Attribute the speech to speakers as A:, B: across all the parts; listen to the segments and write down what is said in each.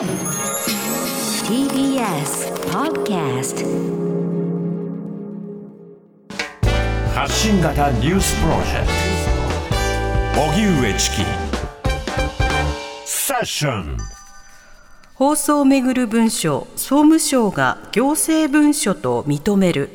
A: TBS Podcast
B: 発信型ニュースプロジェクト。荻上チキ。セッション。
C: 放送をめぐる文書総務省が行政文書と認める。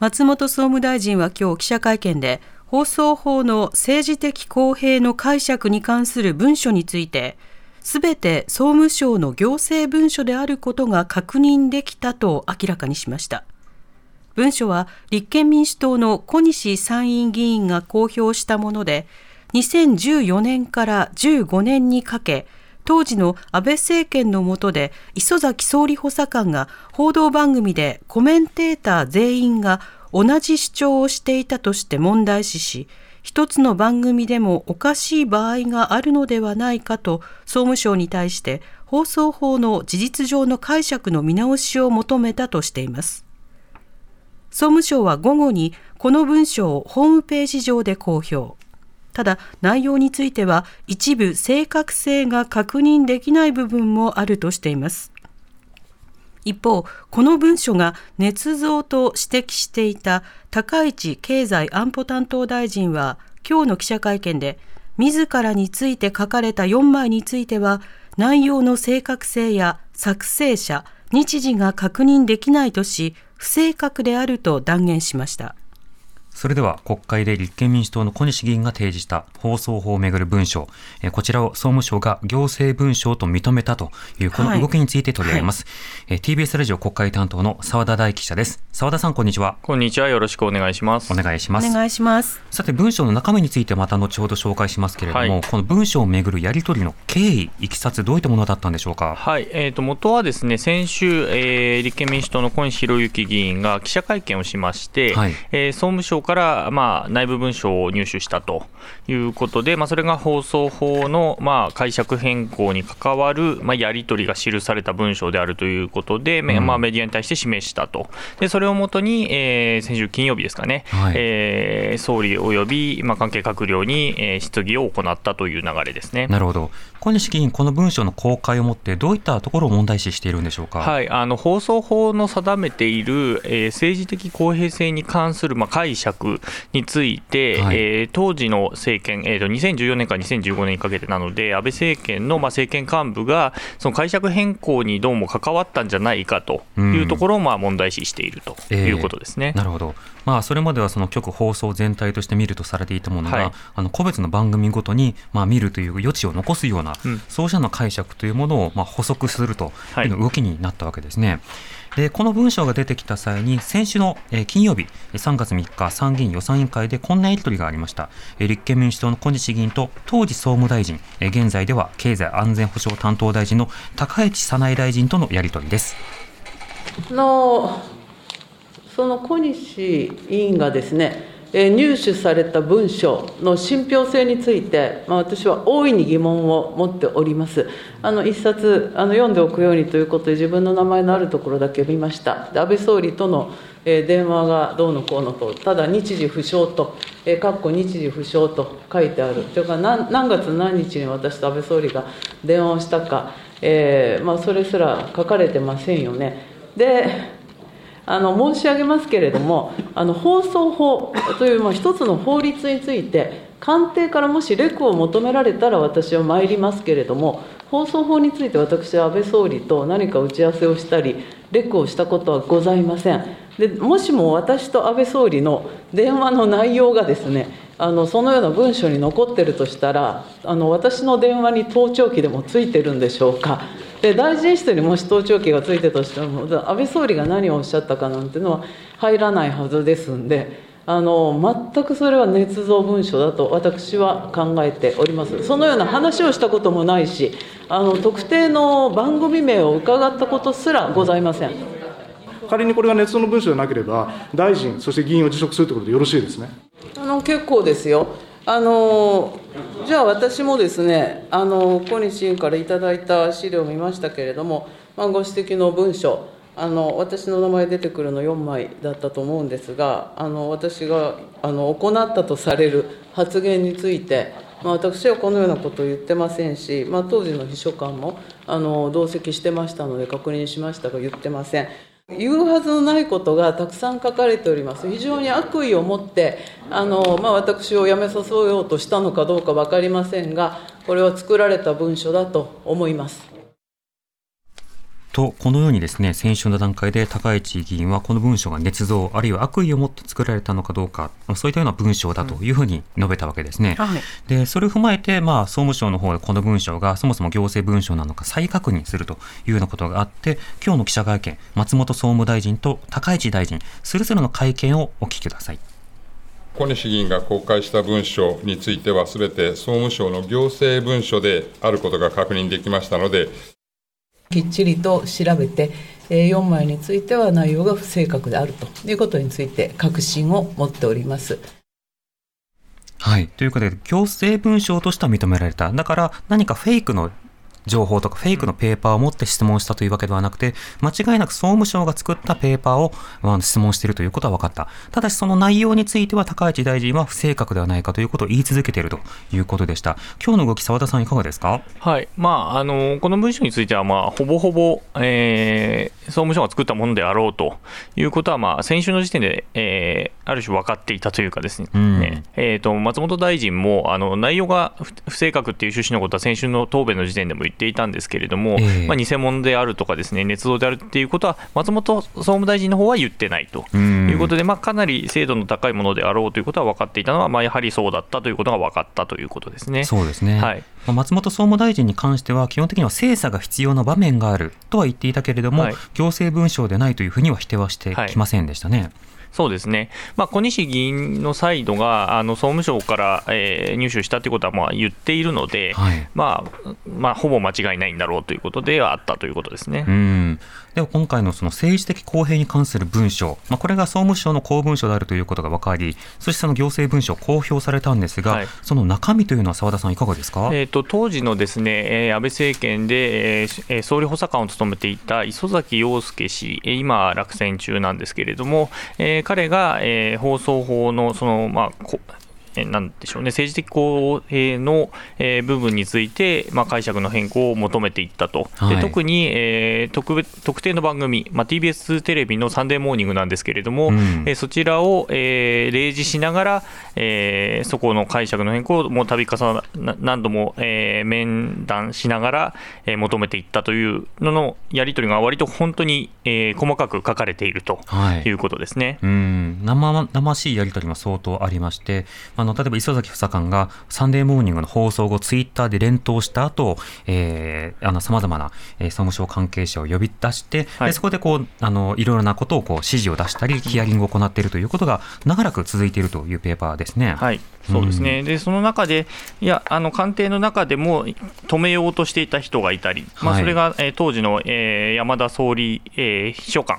C: 松本総務大臣は今日記者会見で放送法の政治的公平の解釈に関する文書についてすべて総務省の行政文書であることが確認できたと明らかにしました。文書は立憲民主党の小西参院議員が公表したもので2014年から15年にかけ当時の安倍政権の下で磯崎総理補佐官が報道番組でコメンテーター全員が同じ主張をしていたとして問題視し一つの番組でもおかしい場合があるのではないかと総務省に対して放送法の事実上の解釈の見直しを求めたとしています。総務省は午後にこの文書をホームページ上で公表。ただ内容については一部正確性が確認できない部分もあるとしています。一方、この文書が捏造と指摘していた高市経済安保担当大臣は今日の記者会見で自らについて書かれた4枚については内容の正確性や作成者、日時が確認できないとし不正確であると断言しました。
D: それでは国会で立憲民主党の小西議員が提示した放送法をめぐる文書、こちらを総務省が行政文書と認めたというこの動きについて取り上げます。はいはい、TBS ラジオ国会担当の澤田大記者です。澤田さん、こんにちは。
E: こんにちは。よろしくお願いします。
D: お願いします。
C: お願いします。
D: さて、文書の中身についてまた後ほど紹介しますけれども、はい、この文書をめぐるやり取りの経緯、いきさつ、どういったものだったんでしょうか？
E: はい、えっ、ー、と元はですね、先週、えー、立憲民主党の小西博之議員が記者会見をしまして、はい、えー、総務省からまあ内部文書を入手したということで、まあ、それが放送法のまあ解釈変更に関わるまあやり取りが記された文書であるということで、うん、まあ、メディアに対して示したと、でそれをもとに、えー、先週金曜日ですかね、はい、えー、総理および、まあ、関係閣僚に、えー、質疑を行ったという流れですね。
D: なるほど小西議員、この文書の公開をもって、どういったところを問題視しているんでしょうか、
E: はい、あの放送法の定めている、えー、政治的公平性に関する、まあ、解釈について、はい、えー、当時の政権、えーと、2014年から2015年にかけてなので、安倍政権の、まあ、政権幹部が、その解釈変更にどうも関わったんじゃないかというところを、まあ、問題視しているということですね。
D: えー、なるほどまあ、それまではその局放送全体として見るとされていたものが、はい、あの個別の番組ごとにまあ見るという余地を残すような、うん、そうしたの解釈というものをまあ補足するとい。うの動きになったわけですね。はいでこの文章が出てきた際に先週の、えー、金曜日3月3日参議院予算委員会でこんなやり取りがありました、えー、立憲民主党の小西議員と当時総務大臣、えー、現在では経済安全保障担当大臣の高市早苗大臣とのやり取りです。
F: のその小西委員がですね入手された文書の信憑性について、まあ、私は大いに疑問を持っております。あの一冊あの読んでおくようにということで、自分の名前のあるところだけ見ました。安倍総理との電話がどうのこうのと、ただ日時不詳と、えかっこ日時不詳と書いてある、それか何何月何日に私と安倍総理が電話をしたか、えーまあ、それすら書かれてませんよね。であの申し上げますけれども、あの放送法という、まあ、一つの法律について、官邸からもしレクを求められたら私は参りますけれども、放送法について私は安倍総理と何か打ち合わせをしたり、レクをしたことはございません。でもしも私と安倍総理の電話の内容がですね、あのそのような文書に残ってるとしたら、あの私の電話に盗聴器でもついてるんでしょうか。で大臣室にもし盗聴器がついてたとしても安倍総理が何をおっしゃったかなんていうのは入らないはずですんであの全くそれは捏造文書だと私は考えております。そのような話をしたこともないしあの特定の番組名を伺ったことすらございません。
G: 仮にこれが捏造の文書でなければ大臣そして議員を辞職するということでよろしいですね。
F: あの結構ですよあのじゃあ私もですね、あの小西委員からいただいた資料を見ましたけれども、まあ、ご指摘の文書、あの私の名前出てくるの4枚だったと思うんですが、あの私があの行ったとされる発言について、まあ、私はこのようなことを言ってませんし、まあ、当時の秘書官もあの同席してましたので確認しましたが言ってません。言うはずのないことがたくさん書かれております、非常に悪意を持ってあの、まあ、私を辞めさせようとしたのかどうか分かりませんが、これは作られた文書だと思います。
D: と、このようにですね、先週の段階で高市議員はこの文書が捏造、あるいは悪意を持って作られたのかどうか、そういったような文章だというふうに述べたわけですね。うんはい、で、それを踏まえて、まあ、総務省の方でこの文書がそもそも行政文書なのか再確認するというようなことがあって、今日の記者会見、松本総務大臣と高市大臣、それぞれの会見をお聞きください。
H: 小西議員が公開した文書については、すべて総務省の行政文書であることが確認できましたので、
F: きっちりと調べて、え4枚については内容が不正確であるということについて、確信を持っております。
D: はい。ということで、行政文書としては認められた。だから、何かフェイクの情報とかフェイクのペーパーを持って質問したというわけではなくて、間違いなく総務省が作ったペーパーを、まあ、質問しているということは分かった。ただしその内容については高市大臣は不正確ではないかということを言い続けているということでした。今日の動き、澤田さんいかがですか？
E: はい。まあ、あの、この文書については、まあ、ほぼほぼ、えー、総務省が作ったものであろうということは、まあ、先週の時点で、えー、ある種分かっていたというかですね、うん、えーと、松本大臣もあの内容が不正確っていう趣旨のことは先週の答弁の時点でも言っていたんですけれども、えー、まあ、偽物であるとかですね捏造であるっていうことは松本総務大臣の方は言ってないということで、まあ、かなり精度の高いものであろうということは分かっていたのは、まあ、やはりそうだったということが分かったということですね。
D: そうですね、はい。松本総務大臣に関しては、基本的には精査が必要な場面があるとは言っていたけれども、はい、行政文書でないというふうには否定はしてきませんでしたね。はい
E: そうですね、まあ、小西議員のサイドがあの総務省から、えー、入手したということはまあ言っているので、はい、まあまあ、ほぼ間違いないんだろうということではあったということですね。
D: うんでは今回のその政治的公平に関する文書、まあ、これが総務省の公文書であるということが分かり、そしてその行政文書公表されたんですが、はい、その中身というのは澤田さん、いかがですか、
E: えーと、当時のですね、安倍政権で、えー、総理補佐官を務めていた磯崎陽介氏、今、落選中なんですけれども、えー、彼が、えー、放送法のその、まあ、えなんでしょうね、政治的公平の、え部分について、まあ、解釈の変更を求めていったと、はい、で特に、えー、特特定の番組、まあ、TBS テレビのサンデーモーニングなんですけれども、うん、えそちらを、えー、例示しながら、えー、そこの解釈の変更をもう度重な何度も、えー、面談しながら、えー、求めていったというののやり取りが割と本当に、えー、細かく書かれているとい。うことですね、
D: はい、うん。生々しいやり取りも相当ありまして、あの例えば磯崎補佐官がサンデーモーニングの放送後、ツイッターで連投した後、えー、あの様々な、えー、総務省関係者を呼び出して、はい、でそこでこうあのいろいろなことをこう指示を出したり、ヒアリングを行っているということが長らく続いているというペーパーですね。
E: はいそうですね、うん、でその中で、いや、あの官邸の中でも止めようとしていた人がいたり、まあ、それが、えー、当時の、えー、山田総理、えー、秘書官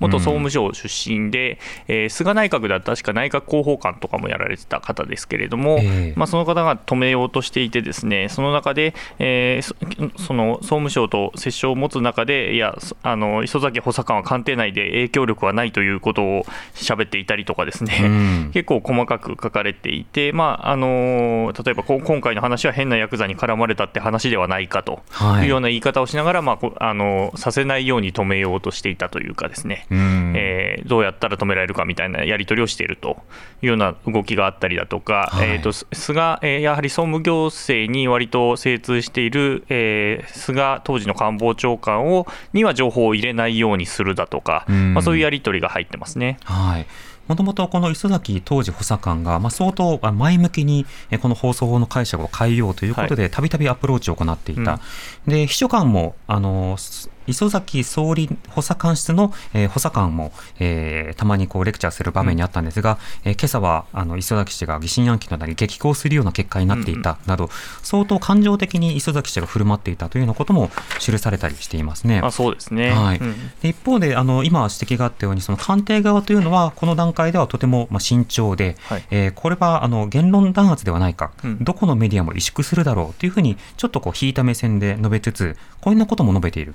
E: 元総務省出身で、うん、えー、菅内閣だった確か内閣広報官とかもやられてた方ですけれども、えー、まあ、その方が止めようとしていて、ですねその中で、えー、その総務省と折衝を持つ中で、いや、あの磯崎補佐官は官邸内で影響力はないということを喋っていたりとか、ですね、うん、結構細かく書かれていて、まああの例えば今回の話は変なヤクザに絡まれたって話ではないかとい。うような言い方をしながら、まあ、あのさせないように止めようとしていたというかですね。えー、どうやったら止められるかみたいなやり取りをしているというような動きがあったりだとか、はい、えーと、菅、えー、やはり総務行政に割と精通している、えー、菅当時の官房長官をには情報を入れないようにするだとか、まあ、そういうやり取りが入ってますね。
D: はいもともとこの磯崎当時補佐官が、まあ、相当前向きにこの放送法の解釈を変えようということで、たびたびアプローチを行っていた、うん、で秘書官もあの磯崎総理補佐官室の、えー、補佐官も、えー、たまにこうレクチャーする場面にあったんですが、うん、えー、今朝はあの磯崎氏が疑心暗鬼となり激高するような結果になっていたなど、うん。うん、相当感情的に磯崎氏が振る舞っていたというようなことも記されたりしていますね。
E: あそうですね、
D: はい、うん、一方であの今指摘があったようにその官邸側というのはこの段階ではとてもまあ慎重で、はい、えー、これはあの言論弾圧ではないか、うん、どこのメディアも萎縮するだろうというふうにちょっとこう引いた目線で述べつつこんなことも述べている。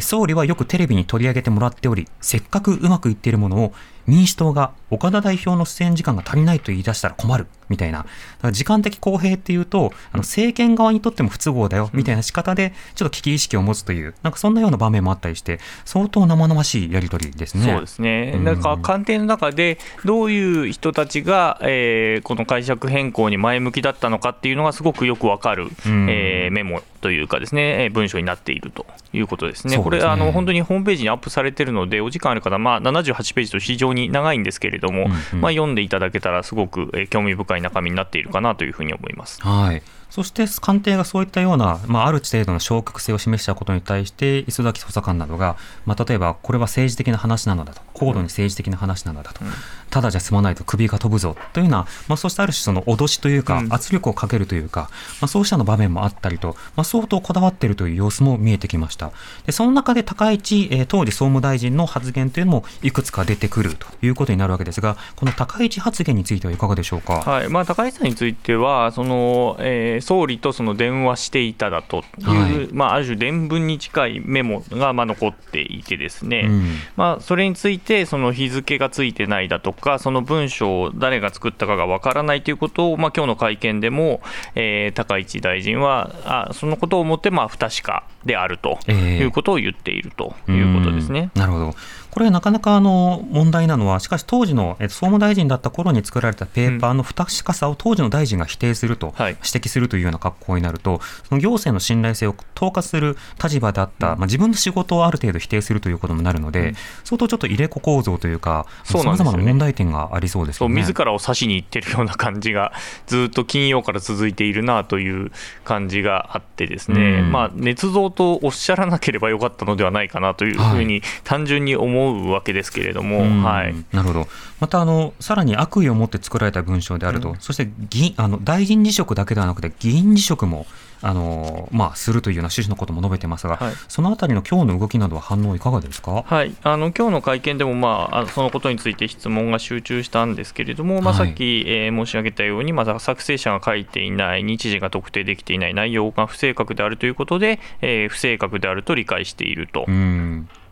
D: 総理はよくテレビに取り上げてもらっており、せっかくうまくいっているものを民主党が岡田代表の出演時間が足りないと言い出したら困るみたいな、時間的公平っていうと、あの政権側にとっても不都合だよみたいな仕方で、ちょっと危機意識を持つという、なんかそんなような場面もあったりして、相当生々しいやり取りですね。
E: そうですね、なんか官邸の中で、どういう人たちが、えー、この解釈変更に前向きだったのかっていうのが、すごくよくわかる、えー、メモというかですね、文章になっているということですね。すね。これあの、本当にホームページにアップされてるので、お時間ある方、まあ、78ページと非常に長いんですけれども、うんうん、まあ、読んでいただけたら、すごく興味深い中身になっているかなというふうに思います。
D: はいそして官邸がそういったような、まあ、ある程度の消極性を示したことに対して、磯崎補佐官などが、まあ、例えばこれは政治的な話なのだと、高度に政治的な話なのだと、うん、ただじゃ済まないと首が飛ぶぞというような、まあ、そうしたある種、その脅しというか、圧力をかけるというか、まあ、そうしたの場面もあったりと、まあ、相当こだわっているという様子も見えてきました。でその中で高市、えー、当時総務大臣の発言というのもいくつか出てくるということになるわけですが、この高市発言についてはいかがでしょうか？
E: はいまあ、高市さんについては、そのえー、総理とその電話していただという、はい、まあ、ある種、伝聞に近いメモがまあ残っていて、ですね、うん、まあ、それについて、その日付がついてないだとか、その文章を誰が作ったかがわからないということを、まあ今日の会見でも、えー、高市大臣は、あそのことをもって、まあ、不確かであるということを言っているということですね。
D: えー、なるほどこれ、なかなかあの問題なのは、しかし当時の、え総務大臣だった頃に作られたペーパーの不確かさを当時の大臣が否定すると、指摘するというような格好になると、その行政の信頼性を統括する立場であった、まあ、自分の仕事をある程度否定するということになるので、相当ちょっと入れ子構造というか、さまざまな問題点がありそうですよね。
E: 自らを指しにいってるような感じが、ずっと金曜から続いているなという感じがあってですね、まあ、捏造とおっしゃらなければよかったのではないかなというふうに単純に思うわけですけれども、はい、
D: なるほど、またあのさらに悪意を持って作られた文章であると、うん、そして議あの大臣辞職だけではなくて、議員辞職もあのまあ、するというような趣旨のことも述べてますが、はい、そのあたりの今日の動きなどは反応いかがですか、
E: はい、あの今日の会見でも、まあ、そのことについて質問が集中したんですけれども、まあ、さっき、えー、申し上げたように、まだ作成者が書いていない、日時が特定できていない内容が不正確であるということで、えー、不正確であると理解していると。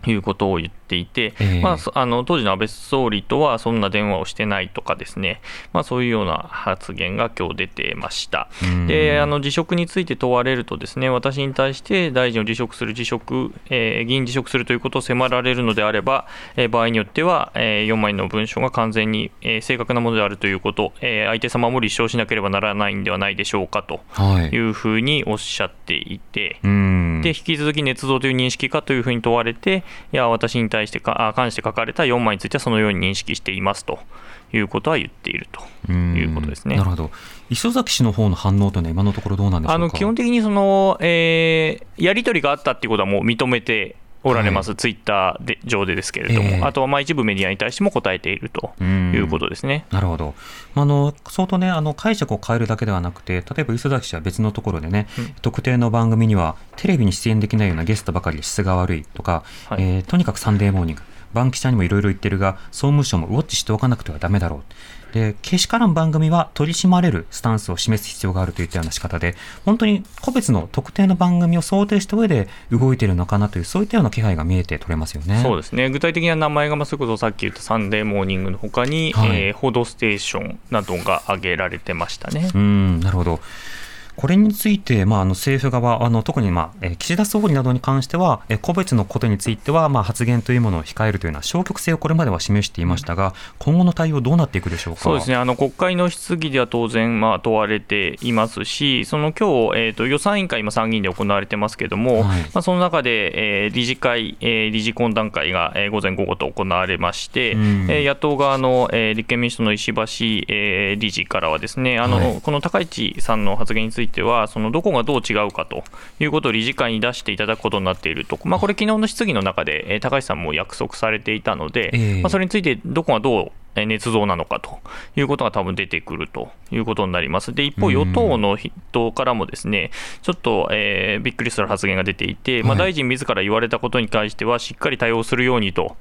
E: いうことを言っていて、えー、まあ、あの当時の安倍総理とはそんな電話をしてないとかですね、まあ、そういうような発言が今日出てました。であの辞職について問われるとですね私に対して大臣を辞職する辞職、えー、議員辞職するということを迫られるのであれば、えー、場合によっては、えー、4枚の文書が完全に、えー、正確なものであるということ、えー、相手様も立証しなければならないんではないでしょうかとい。うふうにおっしゃっていて、はい、で引き続き捏造という認識かというふうに問われていや私に対してか関して書かれた4枚についてはそのように認識していますということは言っているということですね。
D: なるほど。磯崎氏の方の反応というのは今のところどうなんでしょうかあの
E: 基本的にその、えー、やり取りがあったっていうことはもう認めておられます、はい、ツイッターで上でですけれども、えー、あとはまあ一部メディアに対しても答えているということですね。
D: なるほど、あの相当ね、あの解釈を変えるだけではなくて、例えば磯崎氏は別のところでね、うん、特定の番組にはテレビに出演できないようなゲストばかりで質が悪いとか、はい、えー、とにかくサンデーモーニング、バンキシャにもいろいろ言ってるが、総務省もウォッチしておかなくてはだめだろう。で、けしからん番組は取り締まれるスタンスを示す必要があるといったような仕方で、本当に個別の特定の番組を想定した上で動いているのかなという、そういったような気配が見えて取れますよね。
E: そうですね。具体的な名前が、まあ、それこそさっき言ったサンデーモーニングのほかに、はい、えー、報道ステーションなどが挙げられてましたね。
D: うん、なるほど。これについて、まあ、あの政府側、あの特に、まあ、え岸田総理などに関しては、え個別のことについては、まあ、発言というものを控えるというような消極性をこれまでは示していましたが、今後の対応、どうなっていくでしょうか？
E: そうですね、あの国会の質疑では当然、まあ、問われていますし、その今日、えーと、予算委員会、今、参議院で行われてますけれども、はい、まあ、その中で、えー、理事会、えー、理事懇談会が、えー、午前午後と行われまして、うん、えー、野党側の、えー、立憲民主党の石橋、えー、理事からはですね、あの、はい、この高市さんの発言については、そのどこがどう違うかということを理事会に出していただくことになっていると、まあ、これ、昨日の質疑の中で、えー、高橋さんも約束されていたので、えー、まあ、それについてどこがどう捏造なのかということが多分出てくるということになります。で、一方、与党の人からもですね、ちょっと、えー、びっくりする発言が出ていて、まあ、大臣自ら言われたことに関しては、しっかり対応するようにと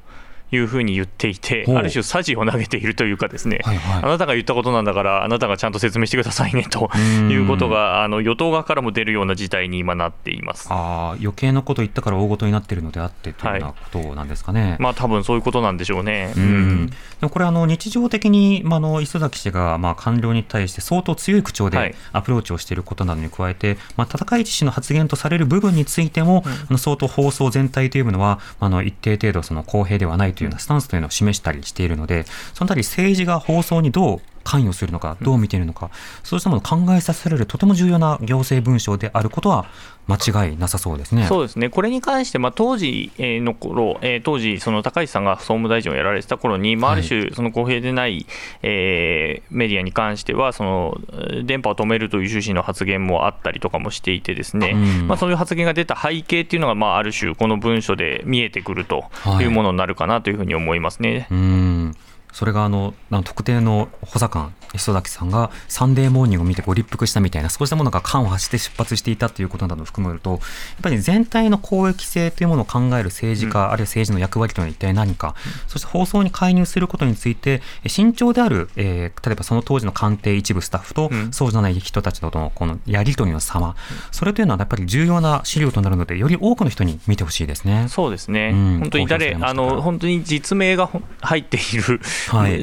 E: いうふうに言っていて、ある種、さじを投げているというか、ですね、はいはい、あなたが言ったことなんだから、あなたがちゃんと説明してくださいねということが、あの与党側からも出るような事態に今なっています。
D: あ余計なこと言ったから大ごとになっているのであってというようなことなんですかね。はい、
E: まあ多分そういうことなんでしょうね。う
D: ん、でもこれあの、日常的に、まあ、の磯崎氏がまあ官僚に対して相当強い口調でアプローチをしていることなどに加えて、はい、まあ、戦い氏の発言とされる部分についても、うん、あの相当放送全体というのは、あの一定程度その公平ではないとというようなスタンスというのを示したりしているので、そのたり政治が放送にどう関与するのか、どう見ているのか、うん、そうしたものを考えさせられるとても重要な行政文書であることは間違いなさそうですね。
E: そうですね、これに関して、まあ、当時の頃、えー、当時、その高市さんが総務大臣をやられてた頃に、まあ、ある種、その公平でない、はい、えー、メディアに関しては、その電波を止めるという趣旨の発言もあったりとかもしていて、ですね、うん、まあ、そういう発言が出た背景っていうのが、まあ、ある種、この文書で見えてくるというものになるかなというふうに思いますね。はい、
D: うんそれがあの特定の補佐官磯崎さんがサンデーモーニングを見てご立腹したみたいなそうしたものが間を発して出発していたということなどを含めるとやっぱり全体の公益性というものを考える政治家、うん、あるいは政治の役割というのは一体何か、うん、そして放送に介入することについて慎重である、えー、例えばその当時の官邸一部スタッフと、そうじゃない人たちとのこのやり取りの様、それというのはやっぱり重要な資料となるのでより多くの人に見てほしいですね。
E: そうですね、本当に誰あの本当に実名が入っている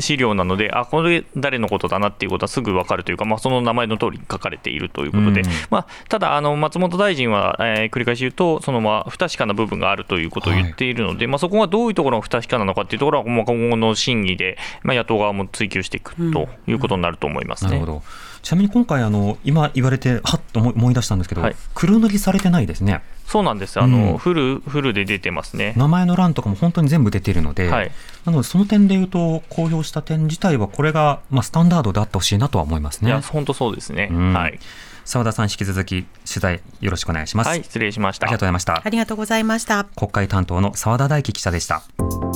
E: 資料なので、あこれ誰のことだなっていうことはすぐ分かるというか、まあ、その名前の通り書かれているということで、うん、まあ、ただあの、松本大臣は、えー、繰り返し言うと、そのまあ不確かな部分があるということを言っているので、はい、まあ、そこがどういうところが不確かなのかというところは、まあ、今後の審議で、まあ、野党側も追及していくということになると思いますね。
D: なるほどちなみに今回あの、今言われて、はっと思い出したんですけど、はい、黒塗りされてないですね。
E: そうなんです、あの、うん、フルフルで出てますね
D: 名前の欄とかも本当に全部出ているので、はい、なので、その点でいうと、公表した点自体は、これが、まあ、スタンダードであってほしいなとは思いますね。い
E: や、本当そうですね。うん、はい
D: 澤田さん引き続き取材よろしくお願いします。
E: はい、失礼しました。
D: ありがとうございました。
C: ありがとうございました。
D: 国会担当の澤田大樹記者でした。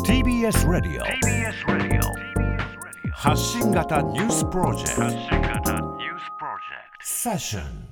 B: TBS Radio 発信型ニュースプロジェクト。セッション